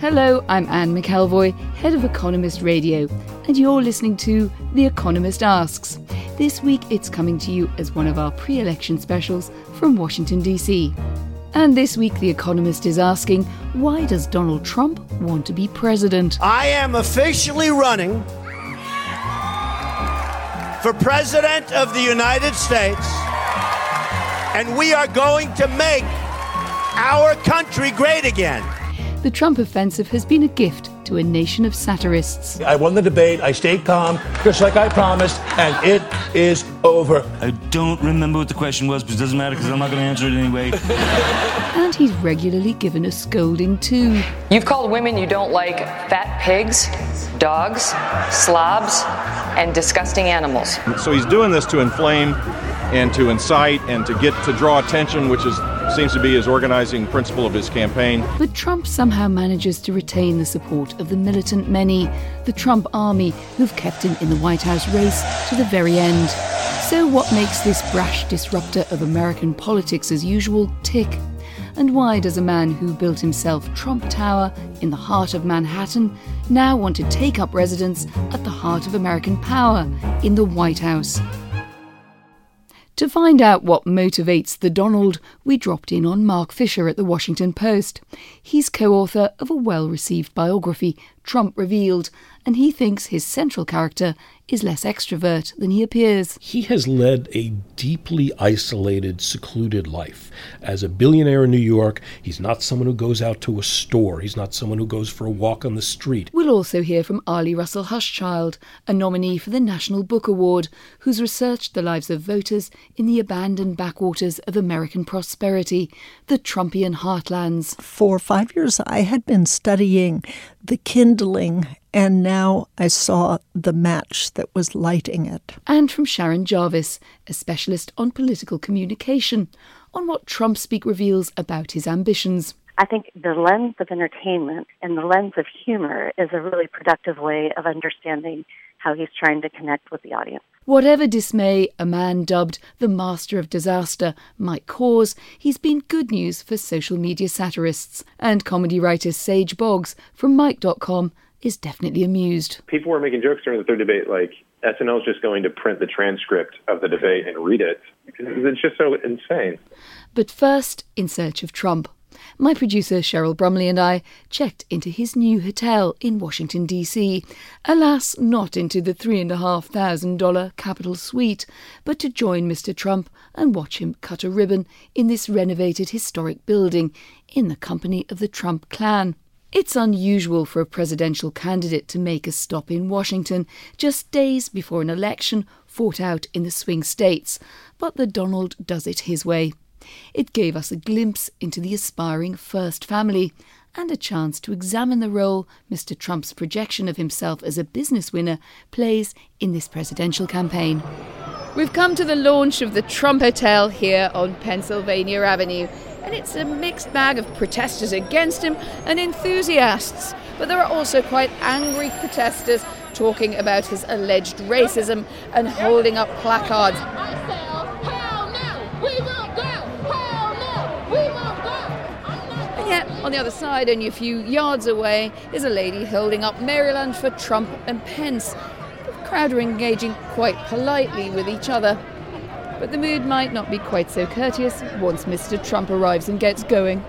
Hello, I'm Anne McElvoy, head of Economist Radio, and you're listening to The Economist Asks. This week it's coming to you as one of our pre election specials from Washington, D.C. And this week, The Economist is asking why does Donald Trump want to be president? I am officially running for President of the United States, and we are going to make our country great again. The Trump offensive has been a gift to a nation of satirists. I won the debate. I stayed calm, just like I promised, and it is over. I don't remember what the question was, but it doesn't matter because I'm not going to answer it anyway. And he's regularly given a scolding too. You've called women you don't like fat pigs, dogs, slobs, and disgusting animals. So he's doing this to inflame and to incite and to get to draw attention, which is seems to be his organizing principle of his campaign. But Trump somehow manages to retain the support of the militant many, the Trump army, who've kept him in the White House race to the very end. So, what makes this brash disruptor of American politics as usual tick? And why does a man who built himself Trump Tower in the heart of Manhattan now want to take up residence at the heart of American power in the White House? To find out what motivates the Donald, we dropped in on Marc Fisher at the Washington Post. He's co author of a well received biography, Trump Revealed, and he thinks his central character is less extrovert than he appears. He has led a deeply isolated, secluded life. As a billionaire in New York, he's not someone who goes out to a store, he's not someone who goes for a walk on the street. We'll also hear from Arlie Russell Hochschild, a nominee for the National Book Award, who's researched the lives of voters in the abandoned backwaters of American prosperity, the Trumpian heartlands. For five years, I had been studying the kindling and now I saw the match that was lighting it. And from Sharon Jarvis, a specialist on political communication, on what Trump speak reveals about his ambitions. I think the lens of entertainment and the lens of humor is a really productive way of understanding how he's trying to connect with the audience. Whatever dismay a man dubbed the master of disaster might cause, he's been good news for social media satirists. And comedy writer Sage Boggs from Mic.com is definitely amused. People were making jokes during the third debate, like SNL is just going to print the transcript of the debate and read it. It's just so insane. But first, in search of Trump. My producer Cheryl Brumley and I checked into his new hotel in Washington, D.C. Alas, not into the $3,500 Capitol suite, but to join Mr. Trump and watch him cut a ribbon in this renovated historic building in the company of the Trump clan. It's unusual for a presidential candidate to make a stop in Washington just days before an election fought out in the swing states, but the Donald does it his way. It gave us a glimpse into the aspiring first family and a chance to examine the role Mr. Trump's projection of himself as a business winner plays in this presidential campaign. We've come to the launch of the Trump Hotel here on Pennsylvania Avenue and it's a mixed bag of protesters against him and enthusiasts. But there are also quite angry protesters talking about his alleged racism and holding up placards. And yet, on the other side, only a few yards away, is a lady holding up Maryland for Trump and Pence. The crowd are engaging quite politely with each other. But the mood might not be quite so courteous once Mr. Trump arrives and gets going.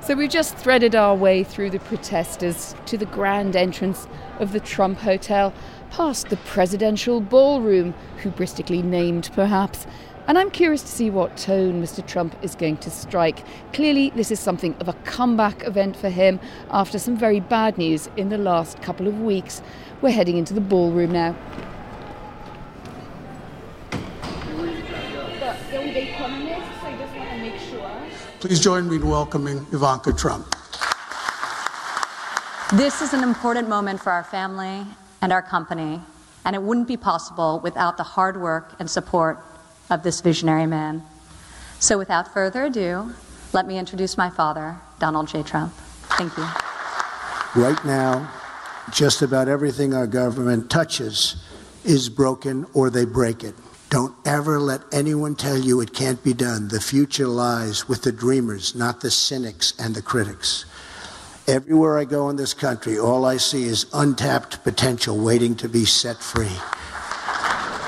So we've just threaded our way through the protesters to the grand entrance of the Trump Hotel, past the presidential ballroom, hubristically named perhaps. And I'm curious to see what tone Mr. Trump is going to strike. Clearly, this is something of a comeback event for him after some very bad news in the last couple of weeks. We're heading into the ballroom now. Please join me in welcoming Ivanka Trump. This is an important moment for our family and our company, and it wouldn't be possible without the hard work and support of this visionary man. So, without further ado, let me introduce my father, Donald J. Trump. Thank you. Right now, just about everything our government touches is broken or they break it. Don't ever let anyone tell you it can't be done. The future lies with the dreamers, not the cynics and the critics. Everywhere I go in this country, all I see is untapped potential waiting to be set free.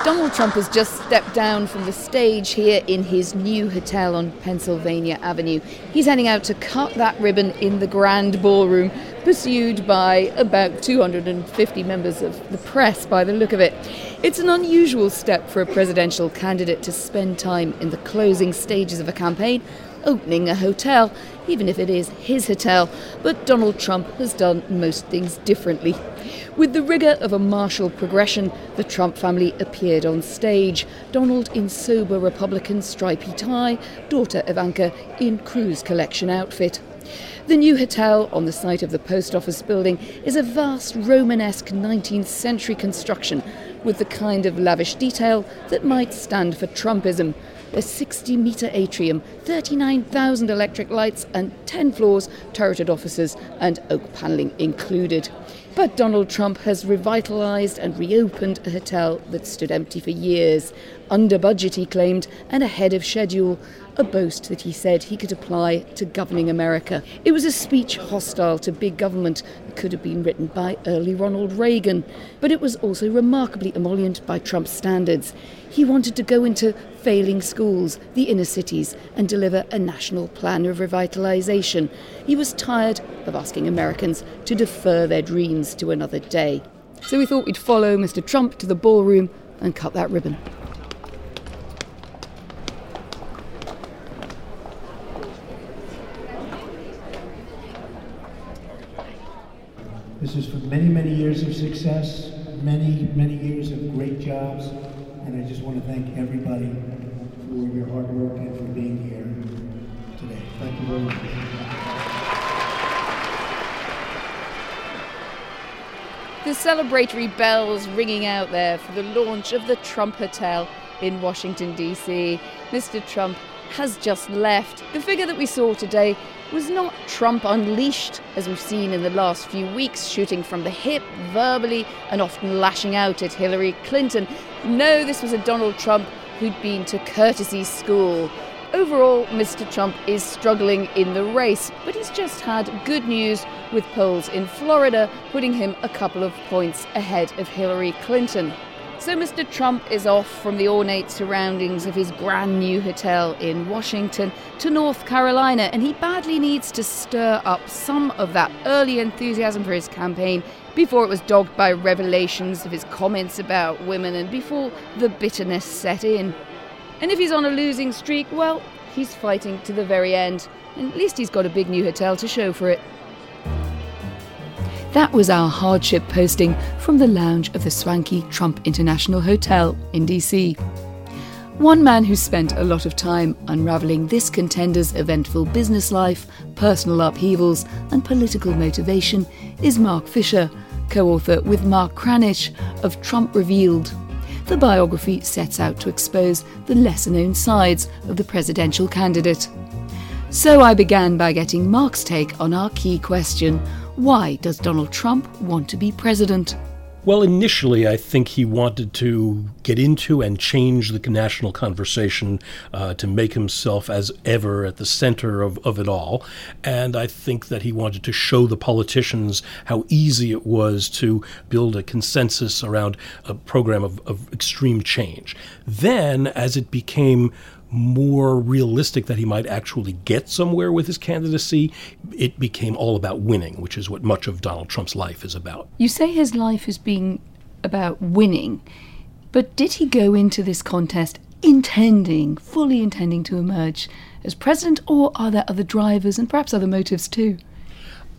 Donald Trump has just stepped down from the stage here in his new hotel on Pennsylvania Avenue. He's heading out to cut that ribbon in the grand ballroom, pursued by about 250 members of the press by the look of it. It's an unusual step for a presidential candidate to spend time in the closing stages of a campaign opening a hotel, even if it is his hotel. But Donald Trump has done most things differently. With the rigour of a martial progression, the Trump family appeared on stage. Donald in sober Republican stripy tie, daughter Ivanka in cruise collection outfit. The new hotel on the site of the post office building is a vast Romanesque 19th century construction with the kind of lavish detail that might stand for Trumpism. A 60 metre atrium, 39,000 electric lights, and 10 floors, turreted offices, and oak panelling included. But Donald Trump has revitalised and reopened a hotel that stood empty for years, under budget, he claimed, and ahead of schedule, a boast that he said he could apply to governing America. It was a speech hostile to big government that could have been written by early Ronald Reagan, but it was also remarkably emollient by Trump's standards. He wanted to go into failing schools, the inner cities, and deliver a national plan of revitalisation. He was tired of asking Americans to defer their dreams to another day. So we thought we'd follow Mr. Trump to the ballroom and cut that ribbon. This is for many, many years of success, many, many years of great jobs, and I just want to thank everybody for your hard work and for being here today. Thank you very much. The celebratory bells ringing out there for the launch of the Trump Hotel in Washington, D.C. Mr. Trump has just left. The figure that we saw today was not Trump unleashed, as we've seen in the last few weeks, shooting from the hip, verbally, and often lashing out at Hillary Clinton. No, this was a Donald Trump who'd been to courtesy school. Overall, Mr. Trump is struggling in the race, but he's just had good news with polls in Florida, putting him a couple of points ahead of Hillary Clinton. So Mr. Trump is off from the ornate surroundings of his brand new hotel in Washington to North Carolina, and he badly needs to stir up some of that early enthusiasm for his campaign before it was dogged by revelations of his comments about women and before the bitterness set in. And if he's on a losing streak, well, he's fighting to the very end. And at least he's got a big new hotel to show for it. That was our hardship posting from the lounge of the swanky Trump International Hotel in DC. One man who spent a lot of time unravelling this contender's eventful business life, personal upheavals, and political motivation is Marc Fisher, co author with Mark Kranish of Trump Revealed. The biography sets out to expose the lesser known sides of the presidential candidate. So I began by getting Marc's take on our key question why does Donald Trump want to be president? Well, initially, I think he wanted to get into and change the national conversation uh, to make himself as ever at the center of, of it all. And I think that he wanted to show the politicians how easy it was to build a consensus around a program of, of extreme change. Then, as it became more realistic that he might actually get somewhere with his candidacy, it became all about winning, which is what much of Donald Trump's life is about. You say his life has been about winning, but did he go into this contest intending, fully intending to emerge as president, or are there other drivers and perhaps other motives too?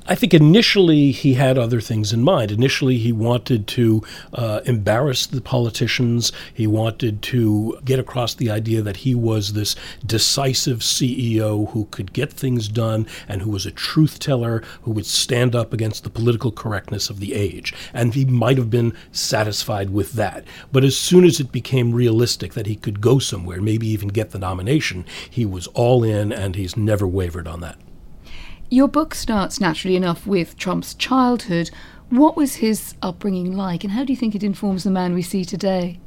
I think initially he had other things in mind. Initially, he wanted to uh, embarrass the politicians. He wanted to get across the idea that he was this decisive CEO who could get things done and who was a truth teller who would stand up against the political correctness of the age. And he might have been satisfied with that. But as soon as it became realistic that he could go somewhere, maybe even get the nomination, he was all in and he's never wavered on that. Your book starts naturally enough with Trump's childhood. What was his upbringing like, and how do you think it informs the man we see today?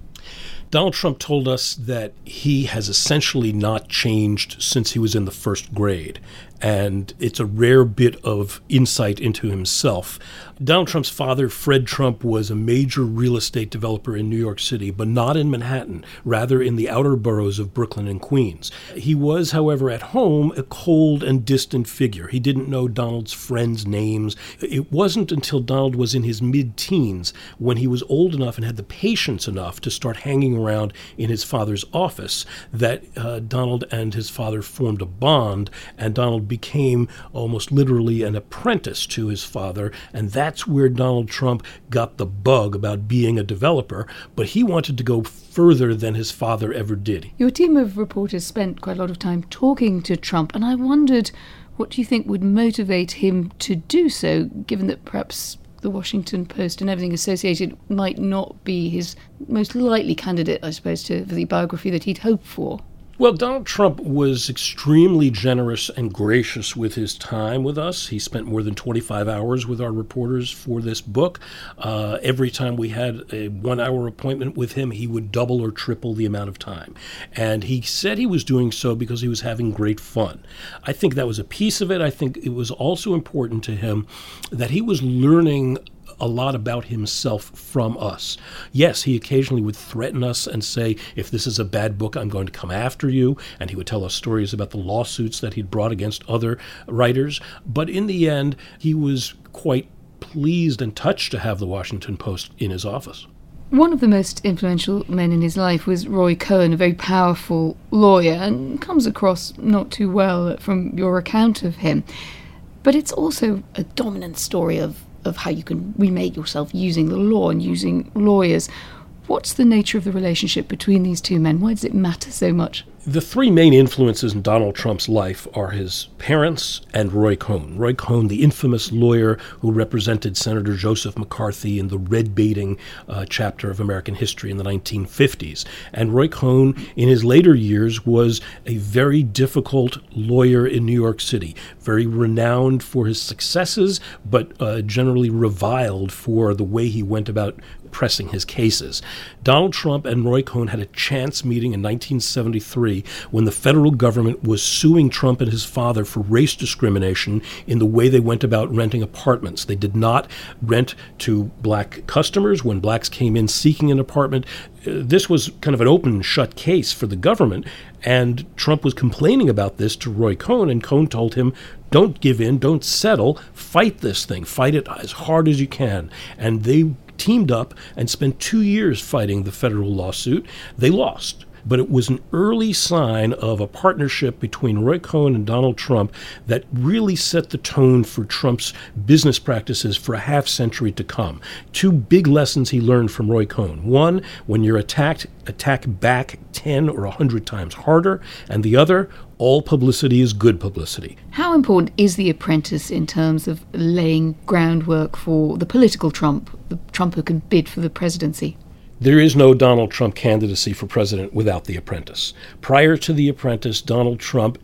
Donald Trump told us that he has essentially not changed since he was in the first grade. And it's a rare bit of insight into himself. Donald Trump's father, Fred Trump, was a major real estate developer in New York City, but not in Manhattan, rather in the outer boroughs of Brooklyn and Queens. He was, however, at home a cold and distant figure. He didn't know Donald's friends' names. It wasn't until Donald was in his mid teens when he was old enough and had the patience enough to start hanging around in his father's office that uh, Donald and his father formed a bond, and Donald became almost literally an apprentice to his father, and that's where Donald Trump got the bug about being a developer, but he wanted to go further than his father ever did. Your team of reporters spent quite a lot of time talking to Trump, and I wondered what do you think would motivate him to do so, given that perhaps the Washington Post and everything associated might not be his most likely candidate, I suppose, to the biography that he'd hoped for? Well, Donald Trump was extremely generous and gracious with his time with us. He spent more than 25 hours with our reporters for this book. Uh, every time we had a one hour appointment with him, he would double or triple the amount of time. And he said he was doing so because he was having great fun. I think that was a piece of it. I think it was also important to him that he was learning a lot about himself from us. Yes, he occasionally would threaten us and say, if this is a bad book, I'm going to come after you. And he would tell us stories about the lawsuits that he'd brought against other writers. But in the end, he was quite pleased and touched to have the Washington Post in his office. One of the most influential men in his life was Roy Cohn, a very powerful lawyer, and comes across not too well from your account of him. But it's also a dominant story of of how you can remake yourself using the law and using lawyers. What's the nature of the relationship between these two men? Why does it matter so much? The three main influences in Donald Trump's life are his parents and Roy Cohn. Roy Cohn, the infamous lawyer who represented Senator Joseph McCarthy in the red baiting uh, chapter of American history in the 1950s. And Roy Cohn, in his later years, was a very difficult lawyer in New York City, very renowned for his successes, but uh, generally reviled for the way he went about pressing his cases. Donald Trump and Roy Cohn had a chance meeting in 1973 when the federal government was suing Trump and his father for race discrimination in the way they went about renting apartments. They did not rent to black customers when blacks came in seeking an apartment. Uh, this was kind of an open shut case for the government, and Trump was complaining about this to Roy Cohn, and Cohn told him, Don't give in, don't settle, fight this thing, fight it as hard as you can. And they teamed up and spent two years fighting the federal lawsuit. They lost but it was an early sign of a partnership between Roy Cohn and Donald Trump that really set the tone for Trump's business practices for a half century to come. Two big lessons he learned from Roy Cohn. One, when you're attacked, attack back 10 or 100 times harder, and the other, all publicity is good publicity. How important is The Apprentice in terms of laying groundwork for the political Trump, the Trump who can bid for the presidency? There is no Donald Trump candidacy for president without The Apprentice. Prior to The Apprentice, Donald Trump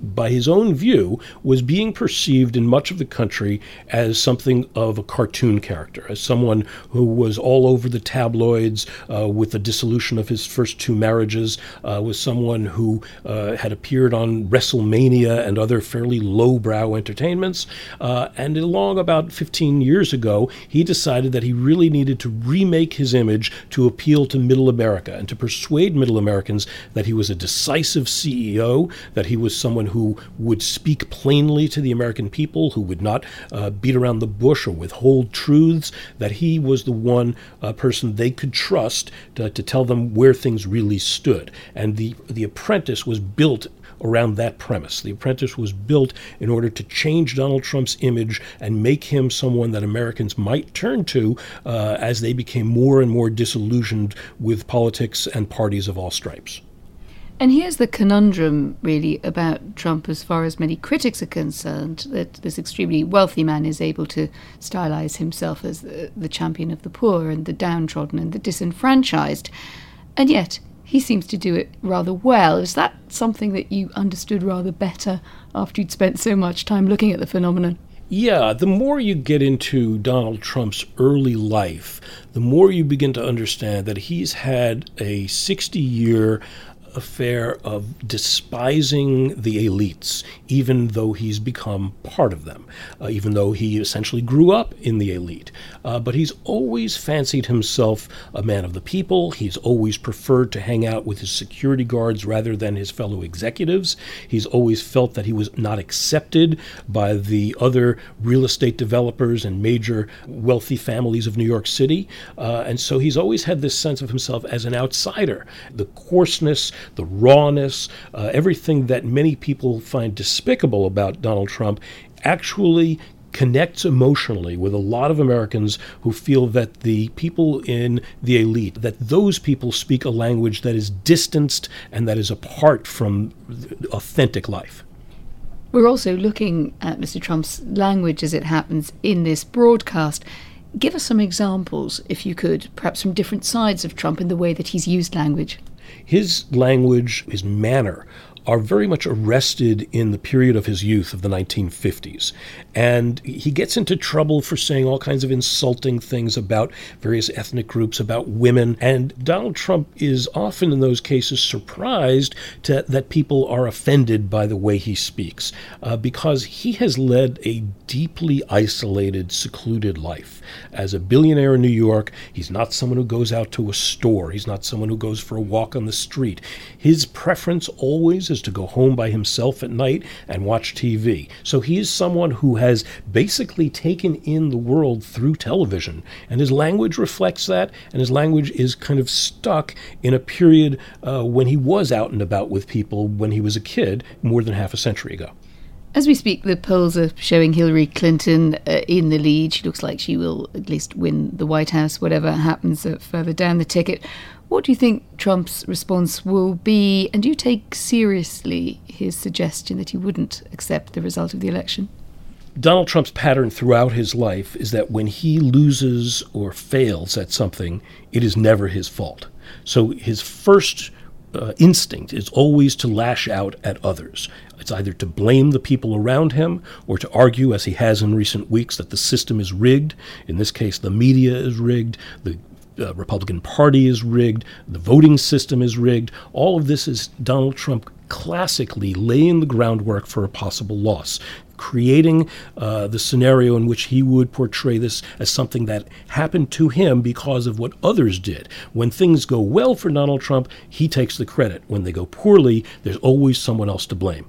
by his own view, was being perceived in much of the country as something of a cartoon character, as someone who was all over the tabloids uh, with the dissolution of his first two marriages, uh, was someone who uh, had appeared on WrestleMania and other fairly lowbrow entertainments. Uh, and along about 15 years ago, he decided that he really needed to remake his image to appeal to middle America and to persuade middle Americans that he was a decisive CEO, that he was someone who would speak plainly to the American people, who would not uh, beat around the bush or withhold truths, that he was the one uh, person they could trust to, to tell them where things really stood. And the, the apprentice was built around that premise. The Apprentice was built in order to change Donald Trump's image and make him someone that Americans might turn to uh, as they became more and more disillusioned with politics and parties of all stripes. And here's the conundrum, really, about Trump as far as many critics are concerned that this extremely wealthy man is able to stylize himself as the, the, champion of the poor and the downtrodden and the disenfranchised. And yet, he seems to do it rather well. Is that something that you understood rather better after you'd spent so much time looking at the phenomenon? Yeah, the more you get into Donald Trump's early life, the more you begin to understand that he's had a 60 year affair of despising the elites, even though he's become part of them, uh, even though he essentially grew up in the elite. Uh, but he's always fancied himself a man of the people. He's always preferred to hang out with his security guards rather than his fellow executives. He's always felt that he was not accepted by the other real estate developers and major wealthy families of New York City. Uh, and so he's always had this sense of himself as an outsider. The coarseness, the rawness, uh, everything that many people find despicable about Donald Trump actually connects emotionally with a lot of Americans who feel that the people in the elite, that those people speak a language that is distanced and that is apart from authentic life. We're also looking at Mr. Trump's language as it happens in this broadcast. Give us some examples, if you could, perhaps from different sides of Trump in the way that he's used language. His language, his manner, are very much arrested in the period of his youth of the 1950s. And he gets into trouble for saying all kinds of insulting things about various ethnic groups, about women. And Donald Trump is often in those cases surprised to, that people are offended by the way he speaks uh, because he has led a deeply isolated, secluded life. As a billionaire in New York, he's not someone who goes out to a store, he's not someone who goes for a walk on the street. His preference always to go home by himself at night and watch TV. So he is someone who has basically taken in the world through television, and his language reflects that, and his language is kind of stuck in a period uh, when he was out and about with people when he was a kid more than half a century ago. As we speak, the polls are showing Hillary Clinton uh, in the lead. She looks like she will at least win the White House, whatever happens uh, further down the ticket. What do you think Trump's response will be? And do you take seriously his suggestion that he wouldn't accept the result of the election? Donald Trump's pattern throughout his life is that when he loses or fails at something, it is never his fault. So his first uh, instinct is always to lash out at others. It's either to blame the people around him or to argue, as he has in recent weeks, that the system is rigged. In this case, the media is rigged, the uh, Republican Party is rigged, the voting system is rigged. All of this is Donald Trump classically laying the groundwork for a possible loss, creating uh, the scenario in which he would portray this as something that happened to him because of what others did. When things go well for Donald Trump, he takes the credit. When they go poorly, there's always someone else to blame.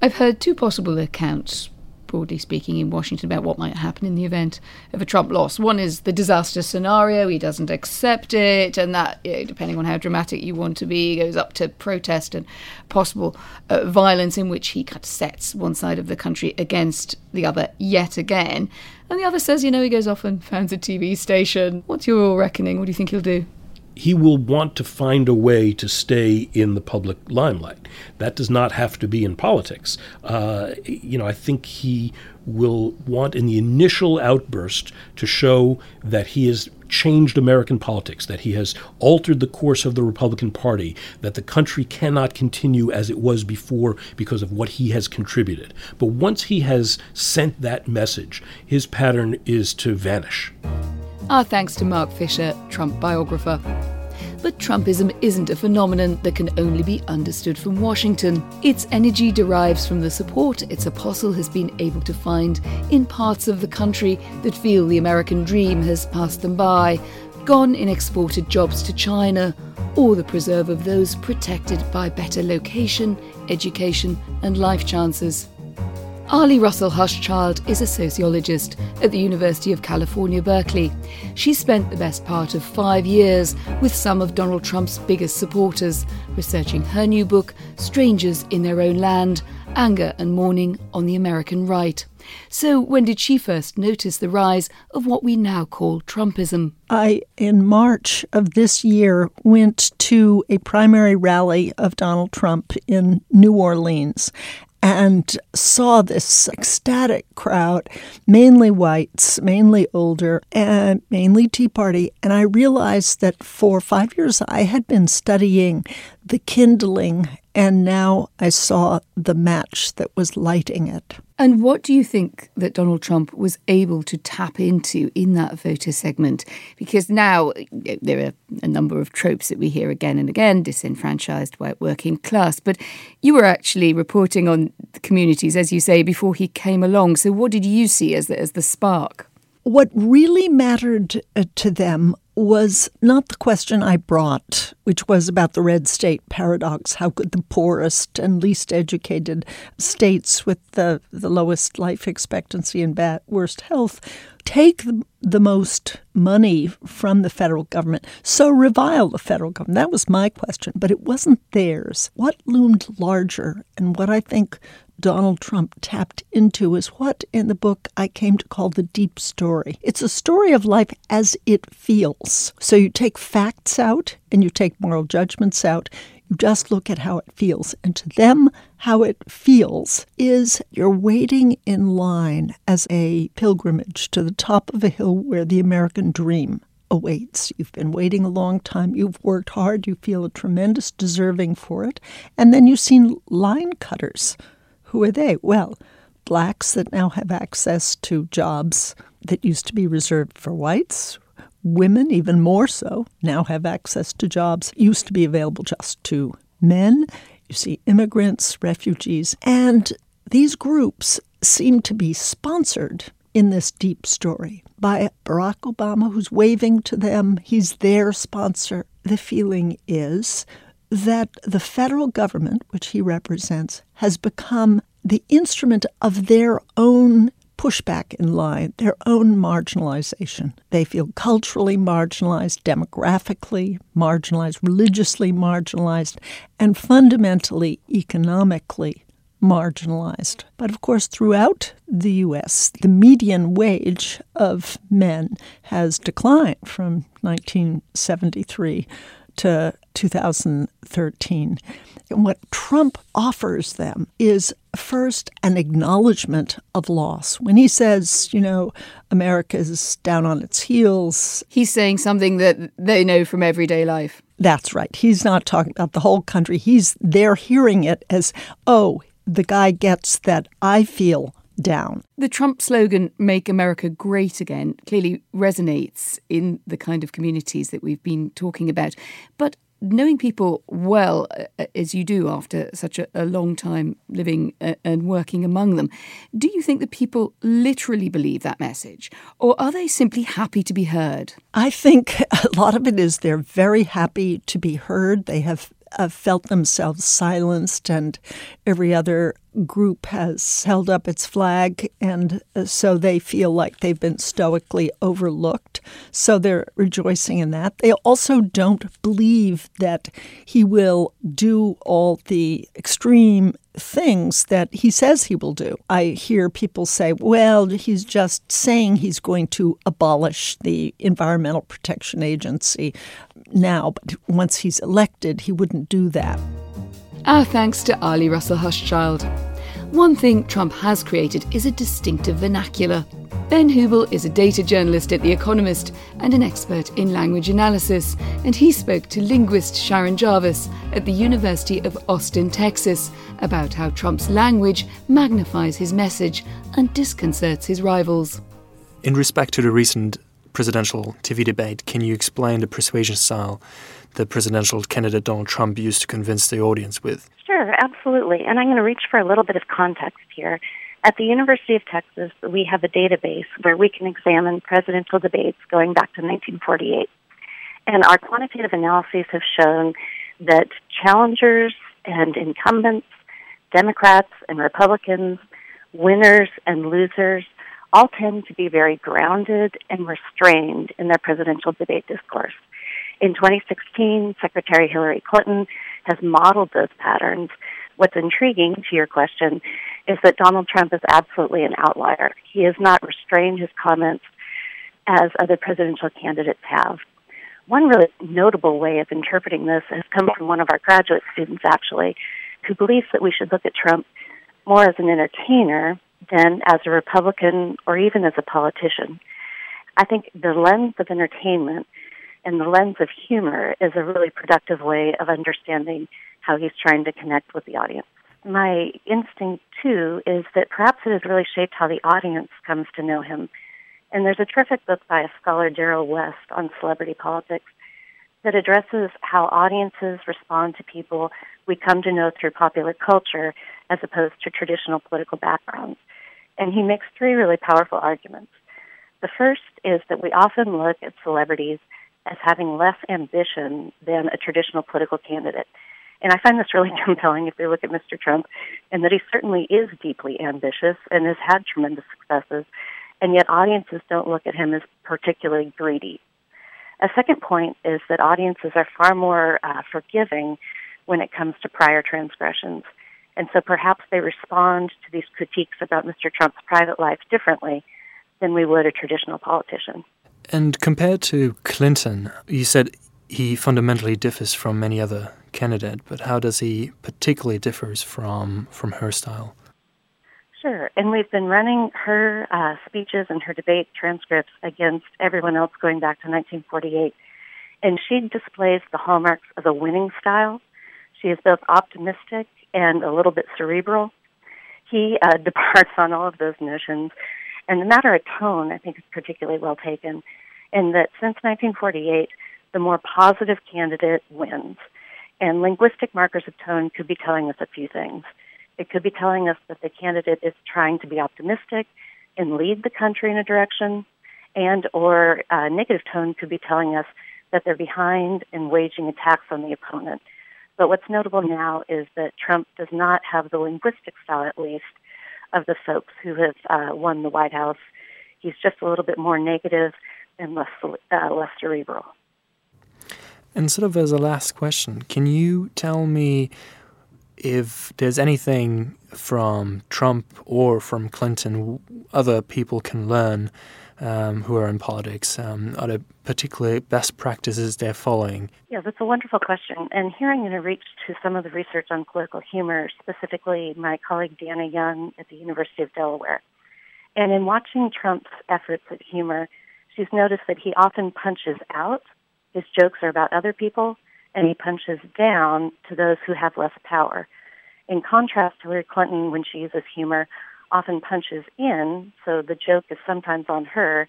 I've heard two possible accounts broadly speaking, in Washington about what might happen in the event of a Trump loss. One is the disaster scenario. He doesn't accept it, and that, you know, depending on how dramatic you want to be, goes up to protest and possible uh, violence in which he kind of sets one side of the country against the other yet again. And the other says, you know, he goes off and founds a TV station. What's your reckoning? What do you think he'll do? He will want to find a way to stay in the public limelight. That does not have to be in politics. Uh, you know, I think he will want in the initial outburst to show that he has changed American politics, that he has altered the course of the Republican Party, that the country cannot continue as it was before because of what he has contributed. But once he has sent that message, his pattern is to vanish. Our thanks to Marc Fisher, Trump biographer. But Trumpism isn't a phenomenon that can only be understood from Washington. Its energy derives from the support its apostle has been able to find in parts of the country that feel the American dream has passed them by, gone in exported jobs to China, or the preserve of those protected by better location, education, and life chances. Arlie Russell Hochschild is a sociologist at the University of California, Berkeley. She spent the best part of five years with some of Donald Trump's biggest supporters, researching her new book, Strangers in Their Own Land Anger and Mourning on the American Right. So, when did she first notice the rise of what we now call Trumpism? I, in March of this year, went to a primary rally of Donald Trump in New Orleans and saw this ecstatic crowd, mainly whites, mainly older, and mainly Tea Party. And I realized that for five years I had been studying the kindling, and now I saw the match that was lighting it. And what do you think that Donald Trump was able to tap into in that voter segment? Because now there are a number of tropes that we hear again and again disenfranchised white working class. But you were actually reporting on the communities, as you say, before he came along. So what did you see as the, as the spark? What really mattered uh, to them was not the question I brought, which was about the red state paradox. How could the poorest and least educated states with the, the lowest life expectancy and bad, worst health take the, the most money from the federal government, so revile the federal government? That was my question, but it wasn't theirs. What loomed larger and what I think Donald Trump tapped into is what in the book I came to call the deep story. It's a story of life as it feels. So you take facts out and you take moral judgments out. You just look at how it feels. And to them, how it feels is you're waiting in line as a pilgrimage to the top of a hill where the American dream awaits. You've been waiting a long time. You've worked hard. You feel a tremendous deserving for it. And then you've seen line cutters who are they? Well, blacks that now have access to jobs that used to be reserved for whites. Women, even more so, now have access to jobs used to be available just to men. You see immigrants, refugees, and these groups seem to be sponsored in this deep story by Barack Obama, who's waving to them. He's their sponsor. The feeling is that the federal government, which he represents, has become the instrument of their own pushback in line, their own marginalization. They feel culturally marginalized, demographically marginalized, religiously marginalized, and fundamentally economically marginalized. But of course, throughout the U.S., the median wage of men has declined from 1973 to 2013. And what Trump offers them is first an acknowledgement of loss. When he says, you know, America's down on its heels, he's saying something that they know from everyday life. That's right. He's not talking about the whole country. He's they're hearing it as, oh, the guy gets that I feel down. The Trump slogan, Make America Great Again, clearly resonates in the kind of communities that we've been talking about. But knowing people well, uh, as you do after such a, a long time living uh, and working among them, do you think that people literally believe that message? Or are they simply happy to be heard? I think a lot of it is they're very happy to be heard. They have uh, felt themselves silenced, and every other group has held up its flag, and uh, so they feel like they've been stoically overlooked. So they're rejoicing in that. They also don't believe that he will do all the extreme things that he says he will do. I hear people say, well, he's just saying he's going to abolish the Environmental Protection Agency now, but once he's elected, he wouldn't do that. Our thanks to Arlie Russell Hochschild. One thing Trump has created is a distinctive vernacular. Ben Hubel is a data journalist at The Economist and an expert in language analysis, and he spoke to linguist Sharon Jarvis at the University of Austin, Texas, about how Trump's language magnifies his message and disconcerts his rivals. In respect to the recent presidential TV debate, can you explain the persuasion style the presidential candidate Donald Trump used to convince the audience with? Sure, absolutely. And I'm going to reach for a little bit of context here. At the University of Texas, we have a database where we can examine presidential debates going back to 1948. And our quantitative analyses have shown that challengers and incumbents, Democrats and Republicans, winners and losers all tend to be very grounded and restrained in their presidential debate discourse. In 2016, Secretary Hillary Clinton has modeled those patterns. What's intriguing to your question is that Donald Trump is absolutely an outlier. He has not restrained his comments as other presidential candidates have. One really notable way of interpreting this has come from one of our graduate students, actually, who believes that we should look at Trump more as an entertainer than as a Republican or even as a politician. I think the lens of entertainment and the lens of humor is a really productive way of understanding how he's trying to connect with the audience. My instinct, too, is that perhaps it has really shaped how the audience comes to know him. And there's a terrific book by a scholar, Darrell West, on celebrity politics that addresses how audiences respond to people we come to know through popular culture as opposed to traditional political backgrounds. And he makes three really powerful arguments. The first is that we often look at celebrities as having less ambition than a traditional political candidate. And I find this really compelling if we look at Mr. Trump, and that he certainly is deeply ambitious and has had tremendous successes, and yet audiences don't look at him as particularly greedy. A second point is that audiences are far more uh, forgiving when it comes to prior transgressions. And so perhaps they respond to these critiques about Mr. Trump's private life differently than we would a traditional politician. And compared to Clinton, you said he fundamentally differs from many other candidates, but how does he particularly differs from from her style? Sure, and we've been running her uh, speeches and her debate transcripts against everyone else going back to 1948, and she displays the hallmarks of a winning style. She is both optimistic and a little bit cerebral. He uh, departs on all of those notions and the matter of tone, I think, is particularly well taken in that since 1948, the more positive candidate wins. And linguistic markers of tone could be telling us a few things. It could be telling us that the candidate is trying to be optimistic and lead the country in a direction, and or a negative tone could be telling us that they're behind and waging attacks on the opponent. But what's notable now is that Trump does not have the linguistic style, at least, of the folks who have uh, won the White House. He's just a little bit more negative and less uh, less cerebral. And sort of as a last question, can you tell me if there's anything from Trump or from Clinton other people can learn um, who are in politics? Um, are there particular best practices they're following? Yeah, that's a wonderful question. And here I'm going to reach to some of the research on political humor, specifically my colleague Deanna Young at the University of Delaware. And in watching Trump's efforts at humor, she's noticed that he often punches out. His jokes are about other people, and he punches down to those who have less power. In contrast to Hillary Clinton, when she uses humor, often punches in, so the joke is sometimes on her,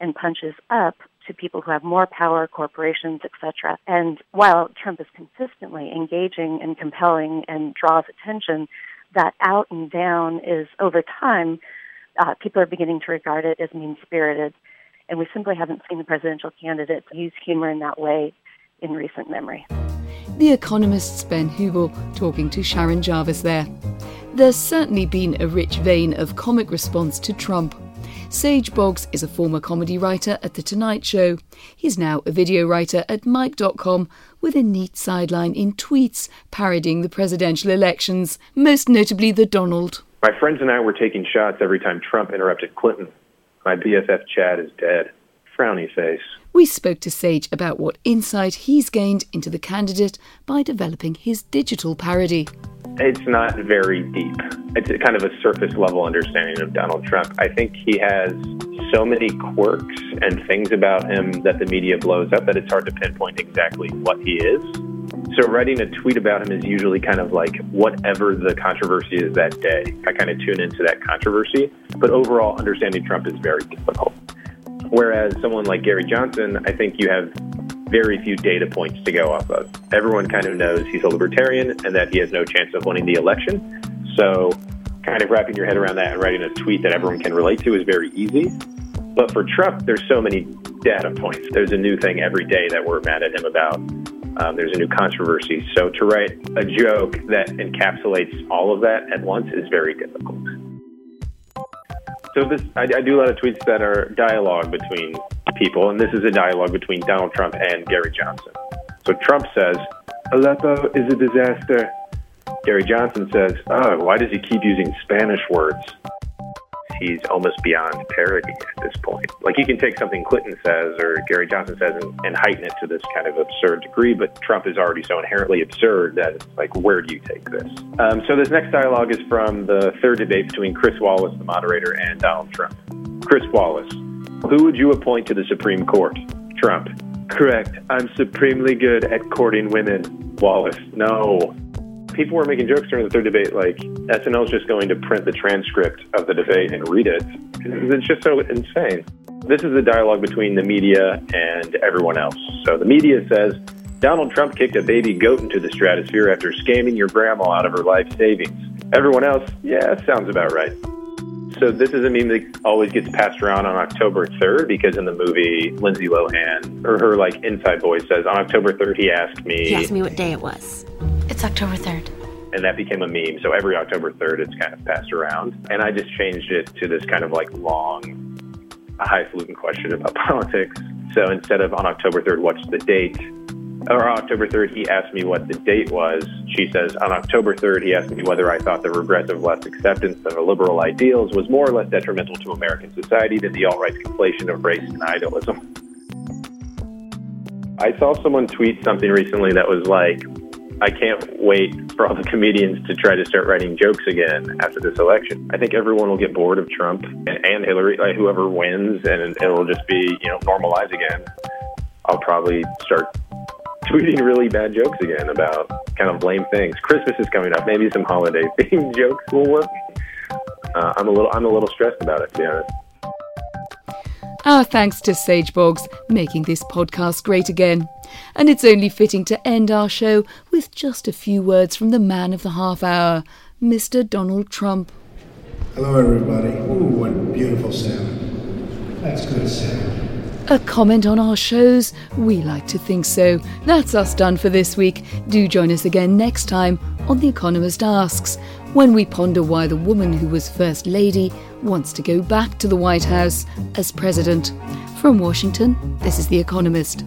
and punches up to people who have more power, corporations, etc. And while Trump is consistently engaging and compelling and draws attention, that out and down is over time, uh, people are beginning to regard it as mean spirited. And we simply haven't seen the presidential candidates use humor in that way in recent memory. The Economist's Ben Hubel talking to Sharon Jarvis there. There's certainly been a rich vein of comic response to Trump. Sage Boggs is a former comedy writer at The Tonight Show. He's now a video writer at Mic.com with a neat sideline in tweets parodying the presidential elections, most notably the Donald. My friends and I were taking shots every time Trump interrupted Clinton. My BFF Chad is dead. Frowny face. We spoke to Sage about what insight he's gained into the candidate by developing his digital parody. It's not very deep. It's kind of a surface level understanding of Donald Trump. I think he has so many quirks and things about him that the media blows up that it's hard to pinpoint exactly what he is. So writing a tweet about him is usually kind of like whatever the controversy is that day. I kind of tune into that controversy, but overall understanding Trump is very difficult. Whereas someone like Gary Johnson, I think you have very few data points to go off of. Everyone kind of knows he's a libertarian and that he has no chance of winning the election. So, kind of wrapping your head around that and writing a tweet that everyone can relate to is very easy. But for Trump, there's so many data points. There's a new thing every day that we're mad at him about. Um, there's a new controversy. So to write a joke that encapsulates all of that at once is very difficult. So this, I, I do a lot of tweets that are dialogue between people, and this is a dialogue between Donald Trump and Gary Johnson. So Trump says, Aleppo is a disaster. Gary Johnson says, oh, why does he keep using Spanish words? He's almost beyond parody at this point. Like, you can take something Clinton says or Gary Johnson says and, and heighten it to this kind of absurd degree, but Trump is already so inherently absurd that it's like, where do you take this? Um, so, this next dialogue is from the third debate between Chris Wallace, the moderator, and Donald Trump. Chris Wallace, who would you appoint to the Supreme Court? Trump. Correct. I'm supremely good at courting women. Wallace. No. People were making jokes during the third debate, like SNL is just going to print the transcript of the debate and read it. It's just so insane. This is the dialogue between the media and everyone else. So the media says Donald Trump kicked a baby goat into the stratosphere after scamming your grandma out of her life savings. Everyone else, yeah, sounds about right. So this is a meme that always gets passed around on October 3rd because in the movie, Lindsay Lohan, or her like inside voice says, on October 3rd, he asked me. He asked me what day it was. It's October 3rd. And that became a meme. So every October 3rd, it's kind of passed around. And I just changed it to this kind of like long, highfalutin question about politics. So instead of on October 3rd, what's the date? Or October 3rd, he asked me what the date was. She says, on October 3rd, he asked me whether I thought the regressive left acceptance of liberal ideals was more or less detrimental to American society than the alt right's conflation of race and idealism. I saw someone tweet something recently that was like, I can't wait for all the comedians to try to start writing jokes again after this election. I think everyone will get bored of Trump and, Hillary, like whoever wins, and it'll just be, you know, normalize again. I'll probably start tweeting really bad jokes again about kind of lame things. Christmas is coming up. Maybe some holiday themed jokes will work. Uh, I'm a little I'm a little stressed about it to be honest. Our thanks to Sage Boggs making this podcast great again. And it's only fitting to end our show with just a few words from the man of the half hour, Mr. Donald Trump. Hello, everybody. Ooh, what beautiful sound. That's good sound. A comment on our shows? We like to think so. That's us done for this week. Do join us again next time on The Economist Asks, when we ponder why the woman who was First Lady wants to go back to the White House as President. From Washington, this is The Economist.